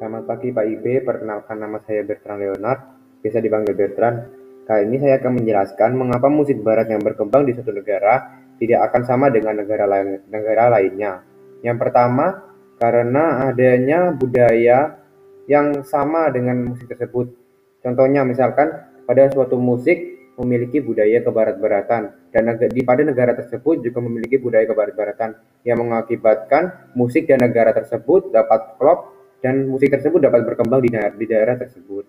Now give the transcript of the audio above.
Selamat pagi Pak Ibe, perkenalkan nama saya Bertrand Leonard, biasa dipanggil Bertrand. Kali ini saya akan menjelaskan mengapa musik barat yang berkembang di suatu negara tidak akan sama dengan negara lain, negara lainnya. Yang pertama, karena adanya budaya yang sama dengan musik tersebut. Contohnya misalkan pada suatu musik memiliki budaya kebarat-baratan dan di pada negara tersebut juga memiliki budaya kebarat-baratan yang mengakibatkan musik dan negara tersebut dapat klop dan musik tersebut dapat berkembang di daerah, di daerah tersebut.